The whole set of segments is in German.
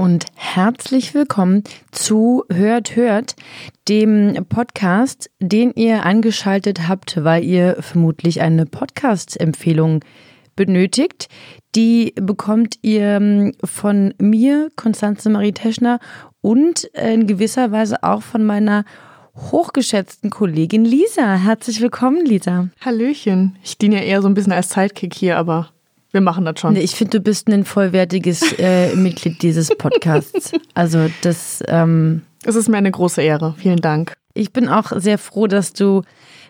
Und herzlich willkommen zu Hört, Hört, dem Podcast, den ihr angeschaltet habt, weil ihr vermutlich eine Podcast-Empfehlung benötigt. Die bekommt ihr ähm, von mir, Konstanze Marie Teschner, und in gewisser Weise auch von meiner hochgeschätzten Kollegin Lisa. Herzlich willkommen, Lisa. Hallöchen. Ich diene ja eher so ein bisschen als Sidekick hier, aber wir machen das schon. Ich finde, du bist ein vollwertiges äh, Mitglied dieses Podcasts. Also das. Ähm, es ist mir eine große Ehre. Vielen Dank. Ich bin auch sehr froh, dass du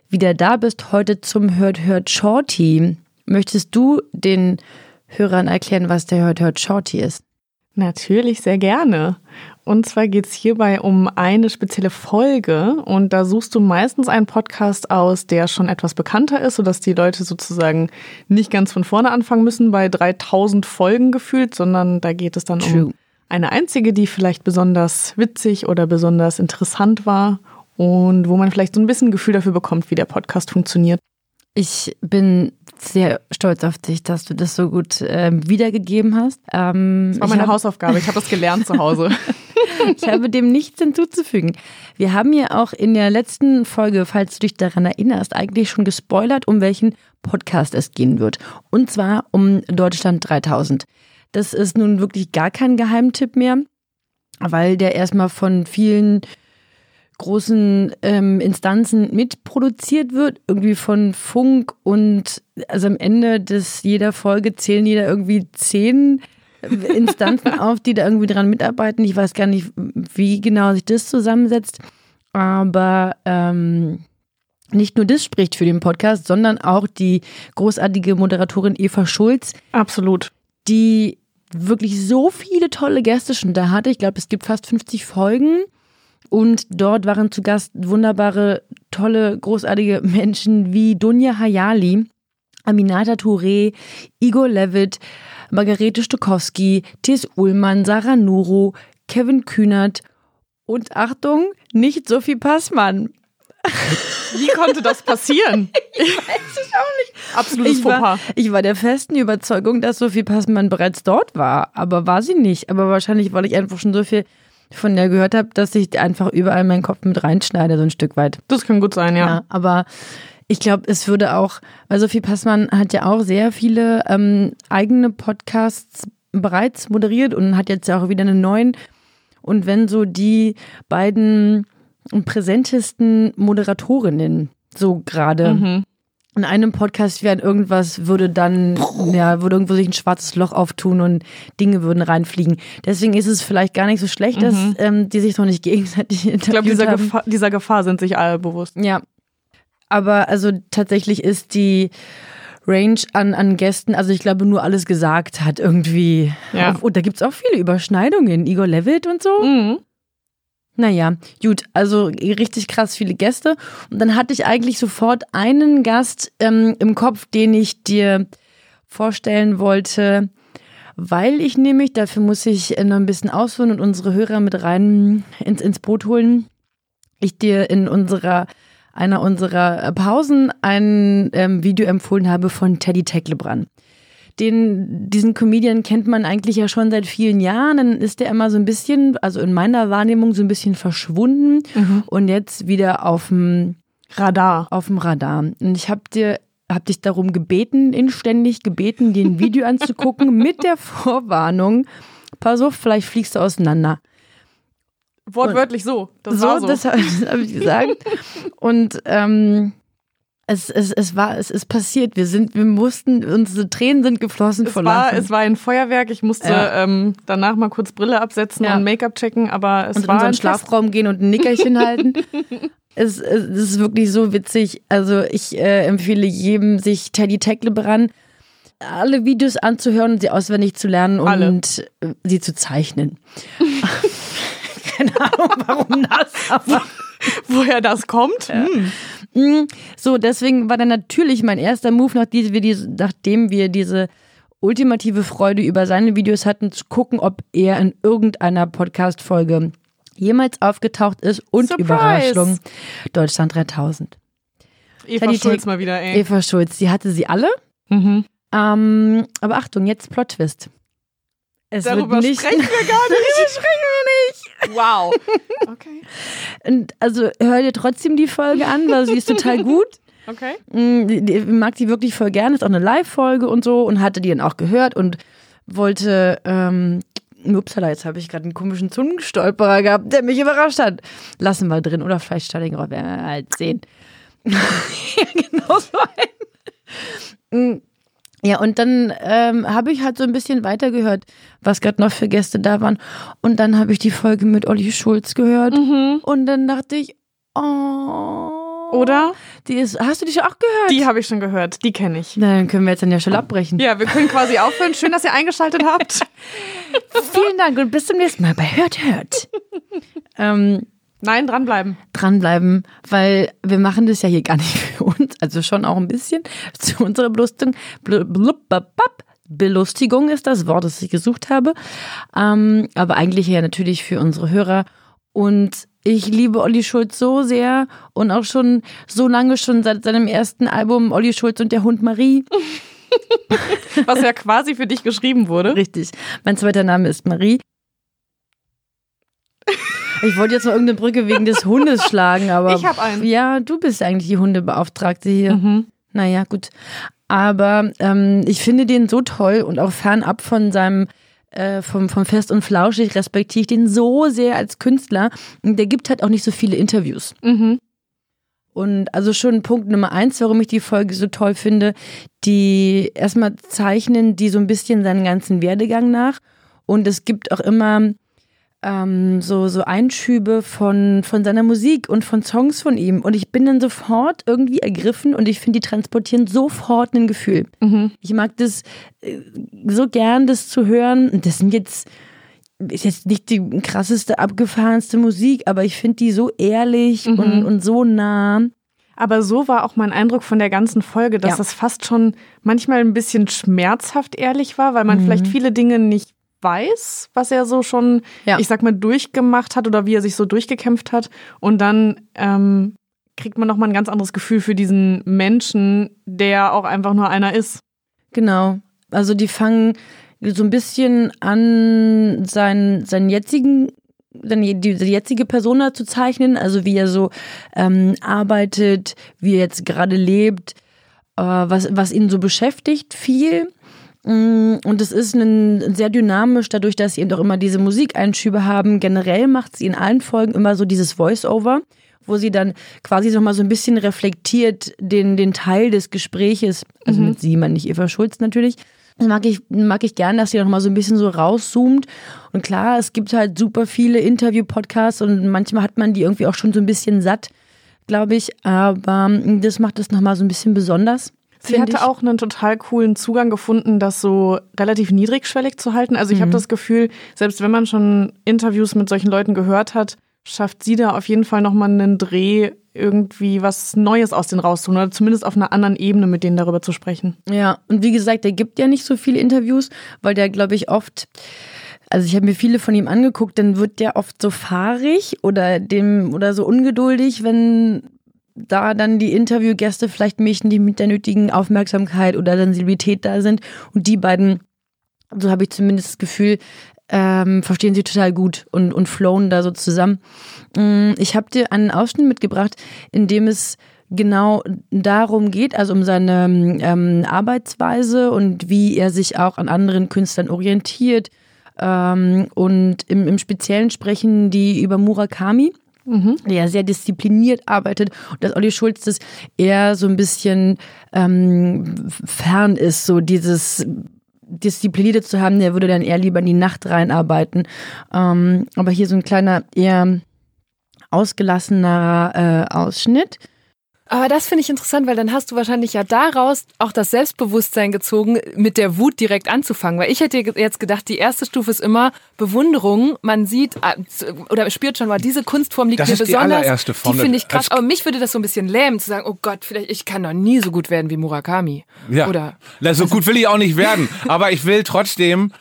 wieder da bist heute zum Hört Hört Shorty. Möchtest du den Hörern erklären, was der Hört Hört Shorty ist? Natürlich, sehr gerne. Und zwar geht es hierbei um eine spezielle Folge und da suchst du meistens einen Podcast aus, der schon etwas bekannter ist, sodass die Leute sozusagen nicht ganz von vorne anfangen müssen bei 3000 Folgen gefühlt, sondern da geht es dann True. um eine einzige, die vielleicht besonders witzig oder besonders interessant war und wo man vielleicht so ein bisschen Gefühl dafür bekommt, wie der Podcast funktioniert. Ich bin sehr stolz auf dich, dass du das so gut äh, wiedergegeben hast. Ähm, das war meine hab, Hausaufgabe, ich habe das gelernt zu Hause. ich habe dem nichts hinzuzufügen. Wir haben ja auch in der letzten Folge, falls du dich daran erinnerst, eigentlich schon gespoilert, um welchen Podcast es gehen wird. Und zwar um Deutschland 3000. Das ist nun wirklich gar kein Geheimtipp mehr, weil der erstmal von vielen großen ähm, Instanzen mitproduziert wird, irgendwie von Funk und also am Ende des jeder Folge zählen jeder irgendwie zehn Instanzen auf, die da irgendwie dran mitarbeiten. Ich weiß gar nicht, wie genau sich das zusammensetzt, aber ähm, nicht nur das spricht für den Podcast, sondern auch die großartige Moderatorin Eva Schulz. Absolut. Die wirklich so viele tolle Gäste schon da hatte. Ich glaube, es gibt fast 50 Folgen. Und dort waren zu Gast wunderbare, tolle, großartige Menschen wie Dunja Hayali, Aminata Touré, Igor Levitt, Margarete Stokowski, Tis Ullmann, Sarah Nuro, Kevin Kühnert und Achtung, nicht Sophie Passmann. Wie konnte das passieren? ich weiß es auch nicht. Absolutes ich war, ich war der festen Überzeugung, dass Sophie Passmann bereits dort war, aber war sie nicht. Aber wahrscheinlich, weil ich einfach schon so viel von der gehört habe, dass ich einfach überall meinen Kopf mit reinschneide, so ein Stück weit. Das kann gut sein, ja. ja aber ich glaube, es würde auch, weil Sophie Passmann hat ja auch sehr viele ähm, eigene Podcasts bereits moderiert und hat jetzt ja auch wieder einen neuen. Und wenn so die beiden präsentesten Moderatorinnen so gerade mhm in einem Podcast während irgendwas würde dann, ja, würde irgendwo sich ein schwarzes Loch auftun und Dinge würden reinfliegen. Deswegen ist es vielleicht gar nicht so schlecht, mhm. dass ähm, die sich noch nicht gegenseitig interviewt Ich glaube, dieser, Gefahr, dieser Gefahr sind sich alle bewusst. Ja. Aber also tatsächlich ist die Range an, an Gästen, also ich glaube, nur alles gesagt hat irgendwie. Ja. Und da gibt es auch viele Überschneidungen. Igor Levitt und so. Mhm. Naja, gut, also richtig krass viele Gäste. Und dann hatte ich eigentlich sofort einen Gast ähm, im Kopf, den ich dir vorstellen wollte, weil ich nämlich, dafür muss ich noch ein bisschen ausholen und unsere Hörer mit rein ins, ins Boot holen, ich dir in unserer einer unserer Pausen ein ähm, Video empfohlen habe von Teddy Tecklebrand den, diesen Comedian kennt man eigentlich ja schon seit vielen Jahren. Dann ist der immer so ein bisschen, also in meiner Wahrnehmung so ein bisschen verschwunden mhm. und jetzt wieder auf dem Radar. Auf dem Radar. Und ich habe dir hab dich darum gebeten, inständig gebeten, dir ein Video anzugucken mit der Vorwarnung, pass auf, vielleicht fliegst du auseinander. Wortwörtlich so. Das so, so. das habe hab ich gesagt. Und ähm, es, es, es war, es ist passiert. Wir sind, wir mussten, unsere Tränen sind geflossen es vor war. Es war ein Feuerwerk. Ich musste ja. ähm, danach mal kurz Brille absetzen ja. und Make-up checken, aber es und war in unseren Schlafraum Fest. gehen und ein Nickerchen halten. Es, es, ist wirklich so witzig. Also ich äh, empfehle jedem, sich Teddy Tecklebrand alle Videos anzuhören und sie auswendig zu lernen und alle. sie zu zeichnen. Keine Ahnung, warum das, aber woher das kommt. Ja. Hm. Mm, so, deswegen war dann natürlich mein erster Move, nachdem wir diese, nachdem wir diese ultimative Freude über seine Videos hatten, zu gucken, ob er in irgendeiner Podcast-Folge jemals aufgetaucht ist und Surprise. Überraschung Deutschland 3000. Eva Schulz mal wieder, ey. Eva Schulz, die hatte sie alle. Mhm. Ähm, aber Achtung, jetzt Plot-Twist. Es Darüber nicht, sprechen wir gar nicht. Darüber sprechen wir nicht. Wow. Okay. Und also hör dir trotzdem die Folge an, weil sie ist total gut. Okay. Mm, ich mag die wirklich voll gerne. Ist auch eine Live-Folge und so und hatte die dann auch gehört und wollte. Ähm, Upsala, jetzt habe ich gerade einen komischen Zungenstolperer gehabt, der mich überrascht hat. Lassen wir drin oder Fleischstading, werden wir halt sehen. ja, genau so ein. Ja, und dann ähm, habe ich halt so ein bisschen weitergehört, was gerade noch für Gäste da waren. Und dann habe ich die Folge mit Olli Schulz gehört. Mhm. Und dann dachte ich, oh. Oder? Die ist, hast du die schon auch gehört? Die habe ich schon gehört, die kenne ich. Na, dann können wir jetzt an der Stelle abbrechen. Ja, wir können quasi aufhören. Schön, dass ihr eingeschaltet habt. Vielen Dank und bis zum nächsten Mal bei Hört, Hört. ähm, Nein, dranbleiben. Dranbleiben, weil wir machen das ja hier gar nicht also schon auch ein bisschen zu unserer Belustung. Belustigung ist das Wort, das ich gesucht habe. Ähm, aber eigentlich ja natürlich für unsere Hörer. Und ich liebe Olli Schulz so sehr und auch schon so lange schon seit seinem ersten Album Olli Schulz und der Hund Marie. Was ja quasi für dich geschrieben wurde. Richtig. Mein zweiter Name ist Marie. Ich wollte jetzt noch irgendeine Brücke wegen des Hundes schlagen, aber. Ich habe einen. Ja, du bist eigentlich die Hundebeauftragte hier. Mhm. Naja, gut. Aber ähm, ich finde den so toll und auch fernab von seinem äh, vom, vom Fest und Flauschig respektiere ich den so sehr als Künstler. Und der gibt halt auch nicht so viele Interviews. Mhm. Und also schon Punkt Nummer eins, warum ich die Folge so toll finde, die erstmal zeichnen die so ein bisschen seinen ganzen Werdegang nach. Und es gibt auch immer ähm, so, so Einschübe von, von seiner Musik und von Songs von ihm. Und ich bin dann sofort irgendwie ergriffen und ich finde, die transportieren sofort ein Gefühl. Mhm. Ich mag das äh, so gern, das zu hören. Das sind jetzt ist jetzt nicht die krasseste, abgefahrenste Musik, aber ich finde die so ehrlich mhm. und, und so nah. Aber so war auch mein Eindruck von der ganzen Folge, dass ja. das fast schon manchmal ein bisschen schmerzhaft ehrlich war, weil man mhm. vielleicht viele Dinge nicht weiß, was er so schon, ja. ich sag mal, durchgemacht hat oder wie er sich so durchgekämpft hat. Und dann ähm, kriegt man nochmal ein ganz anderes Gefühl für diesen Menschen, der auch einfach nur einer ist. Genau. Also die fangen so ein bisschen an, seinen, seinen jetzigen die, die jetzige Persona zu zeichnen, also wie er so ähm, arbeitet, wie er jetzt gerade lebt, äh, was, was ihn so beschäftigt, viel. Mm, und es ist ein, sehr dynamisch, dadurch, dass sie eben auch immer diese Musikeinschübe haben. Generell macht sie in allen Folgen immer so dieses Voice-Over, wo sie dann quasi noch mal so ein bisschen reflektiert den, den Teil des Gespräches, also mhm. mit sie, man nicht Eva Schulz natürlich. Das mag ich, mag ich gern, dass sie noch mal so ein bisschen so rauszoomt. Und klar, es gibt halt super viele Interview-Podcasts und manchmal hat man die irgendwie auch schon so ein bisschen satt, glaube ich. Aber das macht es noch mal so ein bisschen besonders. Sie hatte ich. auch einen total coolen Zugang gefunden, das so relativ niedrigschwellig zu halten. Also ich mhm. habe das Gefühl, selbst wenn man schon Interviews mit solchen Leuten gehört hat, schafft sie da auf jeden Fall nochmal einen Dreh, irgendwie was Neues aus denen rauszuholen oder zumindest auf einer anderen Ebene mit denen darüber zu sprechen. Ja, und wie gesagt, der gibt ja nicht so viele Interviews, weil der, glaube ich, oft also ich habe mir viele von ihm angeguckt, dann wird der oft so fahrig oder dem oder so ungeduldig, wenn da dann die Interviewgäste vielleicht Mädchen, die mit der nötigen Aufmerksamkeit oder Sensibilität da sind. Und die beiden, so habe ich zumindest das Gefühl, ähm, verstehen sie total gut und, und flowen da so zusammen. Mm, ich habe dir einen Ausschnitt mitgebracht, in dem es genau darum geht, also um seine ähm, Arbeitsweise und wie er sich auch an anderen Künstlern orientiert. Ähm, und im, im Speziellen sprechen die über Murakami mhm. der sehr diszipliniert arbeitet und dass Olli Schulz das eher so ein bisschen ähm, fern ist, so dieses Disziplinierte zu haben, der würde dann eher lieber in die Nacht reinarbeiten. Ähm, aber hier so ein kleiner, eher ausgelassener äh, Ausschnitt. Aber das finde ich interessant, weil dann hast du wahrscheinlich ja daraus auch das Selbstbewusstsein gezogen, mit der Wut direkt anzufangen. Weil ich hätte jetzt gedacht, die erste Stufe ist immer Bewunderung. Man sieht äh, oder spürt schon mal, diese Kunstform liegt das mir ist besonders. Die, allererste Form. die finde ich krass. Aber mich würde das so ein bisschen lähmen, zu sagen, oh Gott, vielleicht ich kann doch nie so gut werden wie Murakami. Ja. Oder Na, so gut will ich auch nicht werden. aber ich will trotzdem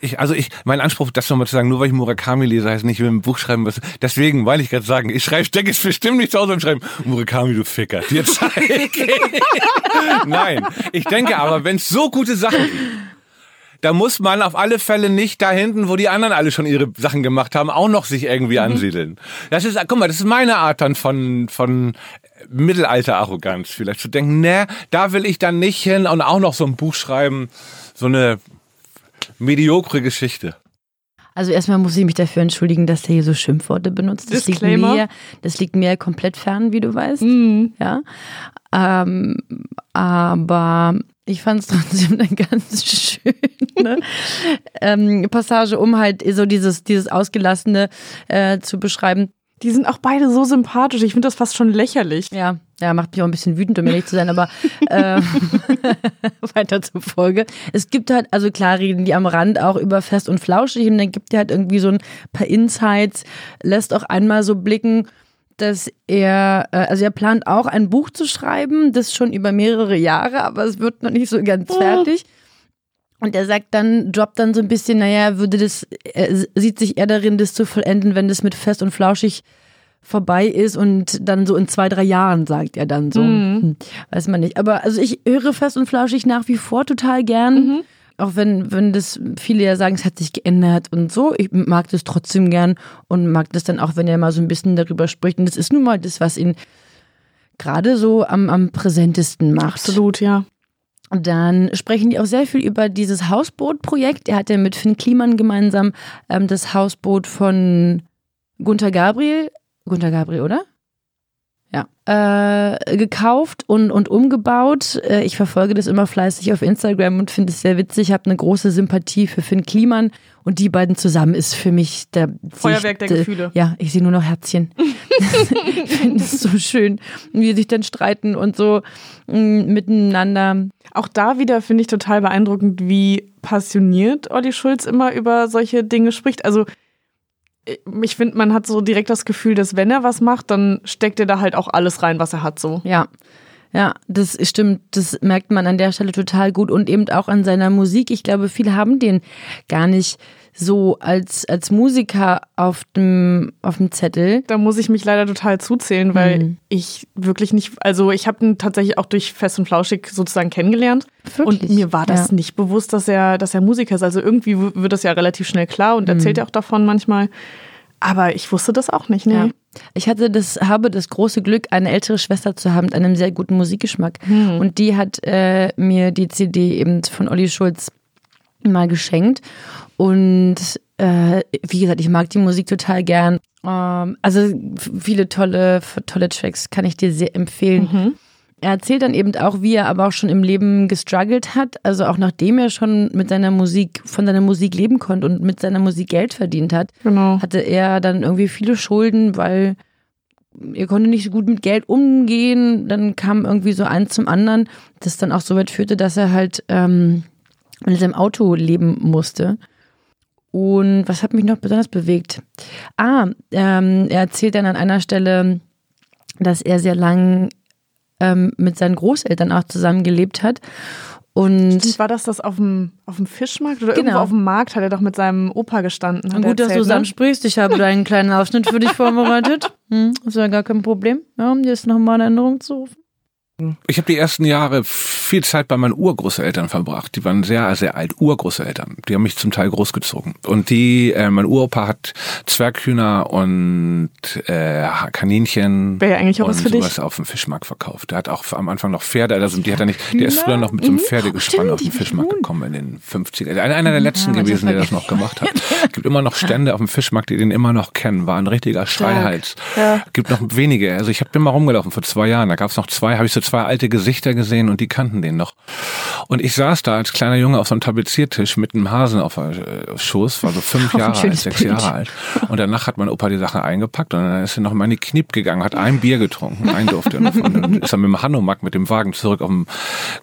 ich, also ich, mein Anspruch, das nochmal zu sagen, nur weil ich Murakami lese, heißt nicht, ich will ein Buch schreiben, was, deswegen, weil ich gerade sagen, ich schreibe, stecke es bestimmt nicht zu Hause und schreibe, Murakami, du Ficker, dir zeige Nein, ich denke aber, wenn es so gute Sachen gibt, da muss man auf alle Fälle nicht da hinten, wo die anderen alle schon ihre Sachen gemacht haben, auch noch sich irgendwie mhm. ansiedeln. Das ist, guck mal, das ist meine Art dann von, von Mittelalter-Arroganz vielleicht zu denken, ne, da will ich dann nicht hin und auch noch so ein Buch schreiben, so eine mediokre Geschichte. Also erstmal muss ich mich dafür entschuldigen, dass der hier so Schimpfworte benutzt. Das liegt mir, das liegt mir komplett fern, wie du weißt. Mhm. Ja. Ähm, aber ich fand es trotzdem eine ganz schöne ähm, Passage, um halt so dieses, dieses Ausgelassene äh, zu beschreiben. Die sind auch beide so sympathisch. Ich finde das fast schon lächerlich. Ja, ja, macht mich auch ein bisschen wütend, um ehrlich zu sein, aber äh, weiter zur Folge. Es gibt halt, also klar reden die am Rand auch über Fest und Flauschig und dann gibt er halt irgendwie so ein paar Insights, lässt auch einmal so blicken, dass er, äh, also er plant auch ein Buch zu schreiben, das schon über mehrere Jahre, aber es wird noch nicht so ganz oh. fertig. Und er sagt dann, droppt dann so ein bisschen, naja, würde das, er sieht sich eher darin, das zu vollenden, wenn das mit Fest und Flauschig vorbei ist und dann so in zwei, drei Jahren, sagt er dann so. Mhm. Hm, weiß man nicht. Aber also ich höre Fest und Flauschig nach wie vor total gern. Mhm. Auch wenn, wenn das viele ja sagen, es hat sich geändert und so. Ich mag das trotzdem gern und mag das dann auch, wenn er mal so ein bisschen darüber spricht. Und das ist nun mal das, was ihn gerade so am, am präsentesten macht. Absolut, ja. Dann sprechen die auch sehr viel über dieses Hausboot-Projekt. Er hat ja mit Finn Kliman gemeinsam ähm, das Hausboot von Gunther Gabriel, Gunther Gabriel, oder? Ja. Äh, gekauft und, und umgebaut. Äh, ich verfolge das immer fleißig auf Instagram und finde es sehr witzig. Ich habe eine große Sympathie für Finn Kliman und die beiden zusammen ist für mich der Feuerwerk der Gefühle. Ja, ich sehe nur noch Herzchen. ich finde es so schön, wie sie sich dann streiten und so mh, mm, miteinander. Auch da wieder finde ich total beeindruckend, wie passioniert Olli Schulz immer über solche Dinge spricht. Also ich finde, man hat so direkt das Gefühl, dass wenn er was macht, dann steckt er da halt auch alles rein, was er hat, so. Ja. Ja, das stimmt. Das merkt man an der Stelle total gut und eben auch an seiner Musik. Ich glaube, viele haben den gar nicht so als, als Musiker auf dem, auf dem Zettel. Da muss ich mich leider total zuzählen, weil mhm. ich wirklich nicht, also ich habe ihn tatsächlich auch durch Fest und Flauschig sozusagen kennengelernt. Wirklich? Und mir war das ja. nicht bewusst, dass er, dass er Musiker ist. Also irgendwie wird das ja relativ schnell klar und erzählt mhm. er auch davon manchmal. Aber ich wusste das auch nicht, ne? Ja. Ich hatte das, habe das große Glück, eine ältere Schwester zu haben mit einem sehr guten Musikgeschmack. Hm. Und die hat äh, mir die CD eben von Olli Schulz mal geschenkt. Und äh, wie gesagt, ich mag die Musik total gern. Ähm, also viele tolle, tolle Tracks kann ich dir sehr empfehlen. Mhm. Er erzählt dann eben auch, wie er aber auch schon im Leben gestruggelt hat. Also auch nachdem er schon mit seiner Musik, von seiner Musik leben konnte und mit seiner Musik Geld verdient hat, genau. hatte er dann irgendwie viele Schulden, weil er konnte nicht so gut mit Geld umgehen. Dann kam irgendwie so eins zum anderen, das dann auch so weit führte, dass er halt ähm, in seinem Auto leben musste. Und was hat mich noch besonders bewegt? Ah, ähm, er erzählt dann an einer Stelle, dass er sehr lang ähm, mit seinen Großeltern auch zusammengelebt hat. Und war das das auf dem, auf dem Fischmarkt oder genau. irgendwo auf dem Markt hat er doch mit seinem Opa gestanden? Gut, erzählt, dass du zusammen ne? sprichst. Ich habe da einen kleinen Ausschnitt für dich vorbereitet. Hm, ist ja gar kein Problem, ja, um dir jetzt nochmal eine Erinnerung zu rufen. Ich habe die ersten Jahre viel Zeit bei meinen Urgroßeltern verbracht. Die waren sehr, sehr alt. Urgroßeltern. Die haben mich zum Teil großgezogen. Und die, äh, mein Uropa hat Zwerghühner und äh, Kaninchen Wäre ja eigentlich auch was für sowas dich. auf dem Fischmarkt verkauft. Der hat auch am Anfang noch Pferde, also die hat er nicht, der ist früher noch mit so einem mhm. Pferdegespann auf den Fischmarkt gekommen in den 50er. Einer, einer der letzten ja, gewesen, der das noch gemacht hat. Gibt immer noch Stände auf dem Fischmarkt, die den immer noch kennen. War ein richtiger Schreihals. Ja. Gibt noch wenige. Also ich habe mal rumgelaufen vor zwei Jahren. Da gab es noch zwei, habe ich so zwei alte Gesichter gesehen und die kannten den noch. Und ich saß da als kleiner Junge auf so einem Tapeziertisch mit einem Hasen auf der äh, Schoß, war so fünf Jahre alt, sechs Bild. Jahre alt. Und danach hat mein Opa die Sachen eingepackt und dann ist er noch mal in die Kniep gegangen, hat ein Bier getrunken, ein durfte. Und dann ist er mit dem Hanomag mit dem Wagen zurück auf dem,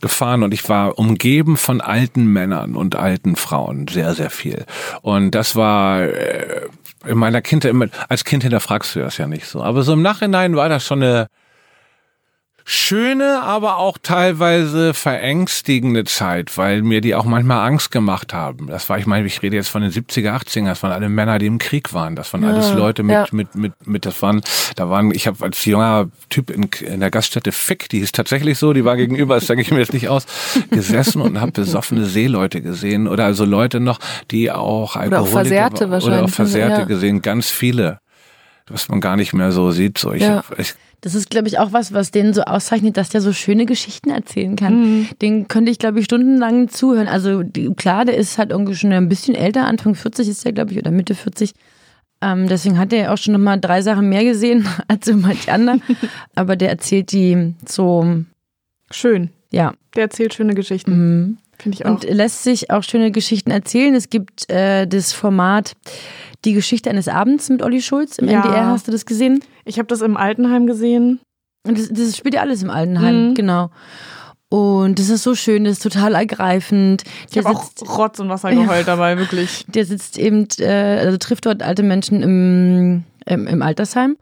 gefahren und ich war umgeben von alten Männern und alten Frauen, sehr, sehr viel. Und das war äh, in meiner Kindheit, als Kind hinterfragst du das ja nicht so. Aber so im Nachhinein war das schon eine schöne, aber auch teilweise verängstigende Zeit, weil mir die auch manchmal Angst gemacht haben. Das war, ich meine, ich rede jetzt von den 70er, 80er, das waren alle Männer, die im Krieg waren. Das waren ja, alles Leute mit, ja. mit, mit, mit, das waren, da waren, ich habe als junger Typ in, in der Gaststätte Fick, die ist tatsächlich so, die war gegenüber, das denke ich mir jetzt nicht aus, gesessen und habe besoffene Seeleute gesehen oder also Leute noch, die auch Alkoholiker oder auch Versehrte wahrscheinlich. Oder auch Versehrte ja. gesehen, ganz viele was man gar nicht mehr so sieht. So, ich, ja. ich, das ist, glaube ich, auch was, was den so auszeichnet, dass der so schöne Geschichten erzählen kann. Mhm. Den könnte ich, glaube ich, stundenlang zuhören. Also die, klar, der ist halt irgendwie schon ein bisschen älter, Anfang 40 ist er, glaube ich, oder Mitte 40. Ähm, deswegen hat er auch schon nochmal drei Sachen mehr gesehen als so manch anderer. Aber der erzählt die so schön. Ja. Der erzählt schöne Geschichten. Mhm. Finde ich auch. Und lässt sich auch schöne Geschichten erzählen. Es gibt äh, das Format Die Geschichte eines Abends mit Olli Schulz im ja. NDR. Hast du das gesehen? Ich habe das im Altenheim gesehen. Das, das spielt ja alles im Altenheim, mhm. genau. Und das ist so schön, das ist total ergreifend. Der ich habe auch Rotz und Wasser geheult ja, dabei, wirklich. Der sitzt eben, äh, also trifft dort alte Menschen im, im, im Altersheim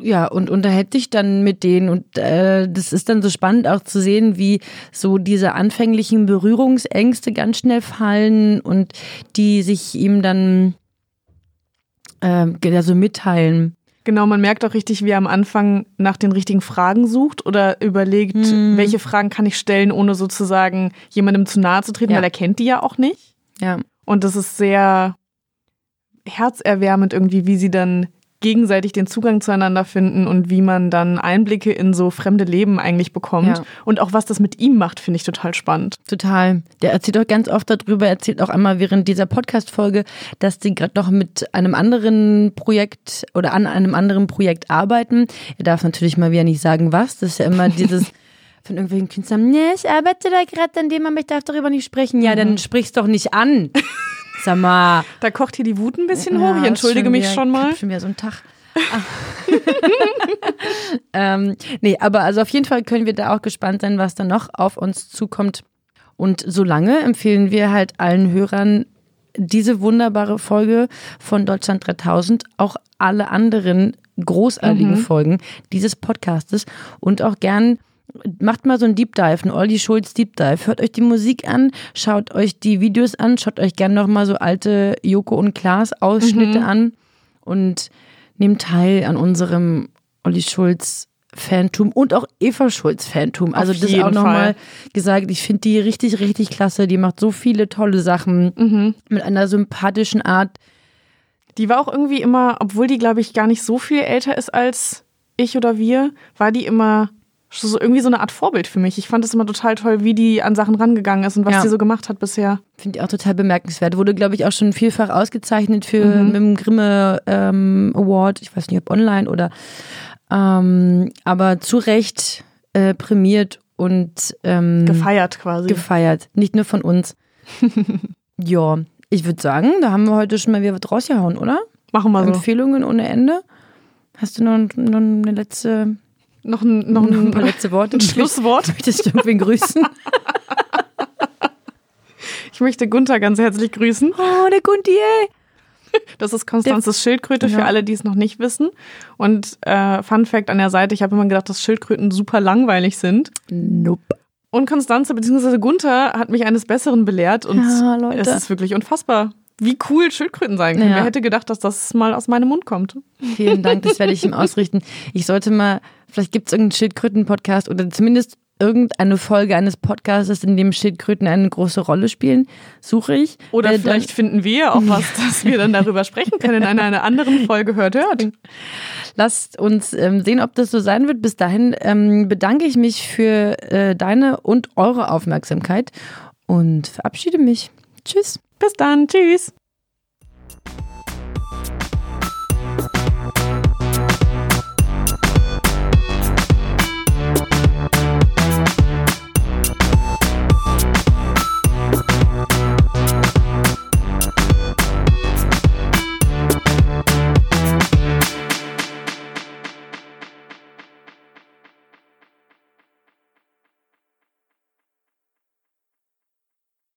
ja, und unterhält dich dann mit denen. Und äh, das ist dann so spannend auch zu sehen, wie so diese anfänglichen Berührungsängste ganz schnell fallen und die sich ihm dann äh, also mitteilen. Genau, man merkt auch richtig, wie er am Anfang nach den richtigen Fragen sucht oder überlegt, hm. welche Fragen kann ich stellen, ohne sozusagen jemandem zu nahe zu treten, ja. weil er kennt die ja auch nicht. Ja. Und das ist sehr herzerwärmend irgendwie, wie sie dann gegenseitig den Zugang zueinander finden und wie man dann Einblicke in so fremde Leben eigentlich bekommt. Ja. Und auch was das mit ihm macht, finde ich total spannend. Total. Der erzählt auch ganz oft darüber, erzählt auch einmal während dieser Podcast-Folge, dass die gerade noch mit einem anderen Projekt oder an einem anderen Projekt arbeiten. Er darf natürlich mal wieder nicht sagen, was. Das ist ja immer dieses. von irgendwelchen Künstlern, nee, ich arbeite da gerade an dem, aber ich darf darüber nicht sprechen. Ja, dann mhm. sprich's doch nicht an. Sag mal. Da kocht hier die Wut ein bisschen ja, hoch. Ich entschuldige mich wieder, schon mal. Schon wieder so ein Tag. ähm, nee, aber also auf jeden Fall können wir da auch gespannt sein, was da noch auf uns zukommt. Und solange empfehlen wir halt allen Hörern diese wunderbare Folge von Deutschland 3000, auch alle anderen großartigen mhm. Folgen dieses Podcastes und auch gern macht mal so ein Deep Dive, ein Olli Schulz Deep Dive. Hört euch die Musik an, schaut euch die Videos an, schaut euch gerne noch mal so alte Joko und Klaas Ausschnitte mhm. an und nehmt teil an unserem Olli Schulz Fantum und auch Eva Schulz Fantum. Also Auf das auch nochmal gesagt, ich finde die richtig, richtig klasse. Die macht so viele tolle Sachen mhm. mit einer sympathischen Art. Die war auch irgendwie immer, obwohl die, glaube ich, gar nicht so viel älter ist als ich oder wir, war die immer so irgendwie so eine Art Vorbild für mich. Ich fand es immer total toll, wie die an Sachen rangegangen ist und was ja. sie so gemacht hat bisher. Finde ich auch total bemerkenswert. Wurde, glaube ich, auch schon vielfach ausgezeichnet für mhm. mit dem Grimme ähm, Award. Ich weiß nicht, ob online oder ähm, aber zu Recht äh, prämiert und ähm, gefeiert quasi. Gefeiert. Nicht nur von uns. ja, ich würde sagen, da haben wir heute schon mal wieder was rausgehauen, oder? Machen wir so. Empfehlungen ohne Ende. Hast du noch, noch eine letzte noch ein, noch ein, ein paar letzte Worte. Ein Schlusswort. Möchtest du irgendwen grüßen? ich möchte Gunther ganz herzlich grüßen. Oh, der Gunti, ey. Das ist Konstanzes Schildkröte für ja. alle, die es noch nicht wissen. Und äh, Fun Fact an der Seite, ich habe immer gedacht, dass Schildkröten super langweilig sind. Nope. Und Konstanze bzw. Gunther hat mich eines Besseren belehrt und ja, Leute. es ist wirklich unfassbar wie cool Schildkröten sein können. Ja. Wer hätte gedacht, dass das mal aus meinem Mund kommt? Vielen Dank, das werde ich ihm ausrichten. Ich sollte mal, vielleicht gibt es irgendeinen Schildkröten-Podcast oder zumindest irgendeine Folge eines Podcasts, in dem Schildkröten eine große Rolle spielen, suche ich. Oder äh, vielleicht finden wir auch was, dass wir dann darüber sprechen können in einer, einer anderen Folge hört, hört. Lasst uns ähm, sehen, ob das so sein wird. Bis dahin ähm, bedanke ich mich für äh, deine und eure Aufmerksamkeit und verabschiede mich. Tschüss. Bis dann. Tschüss.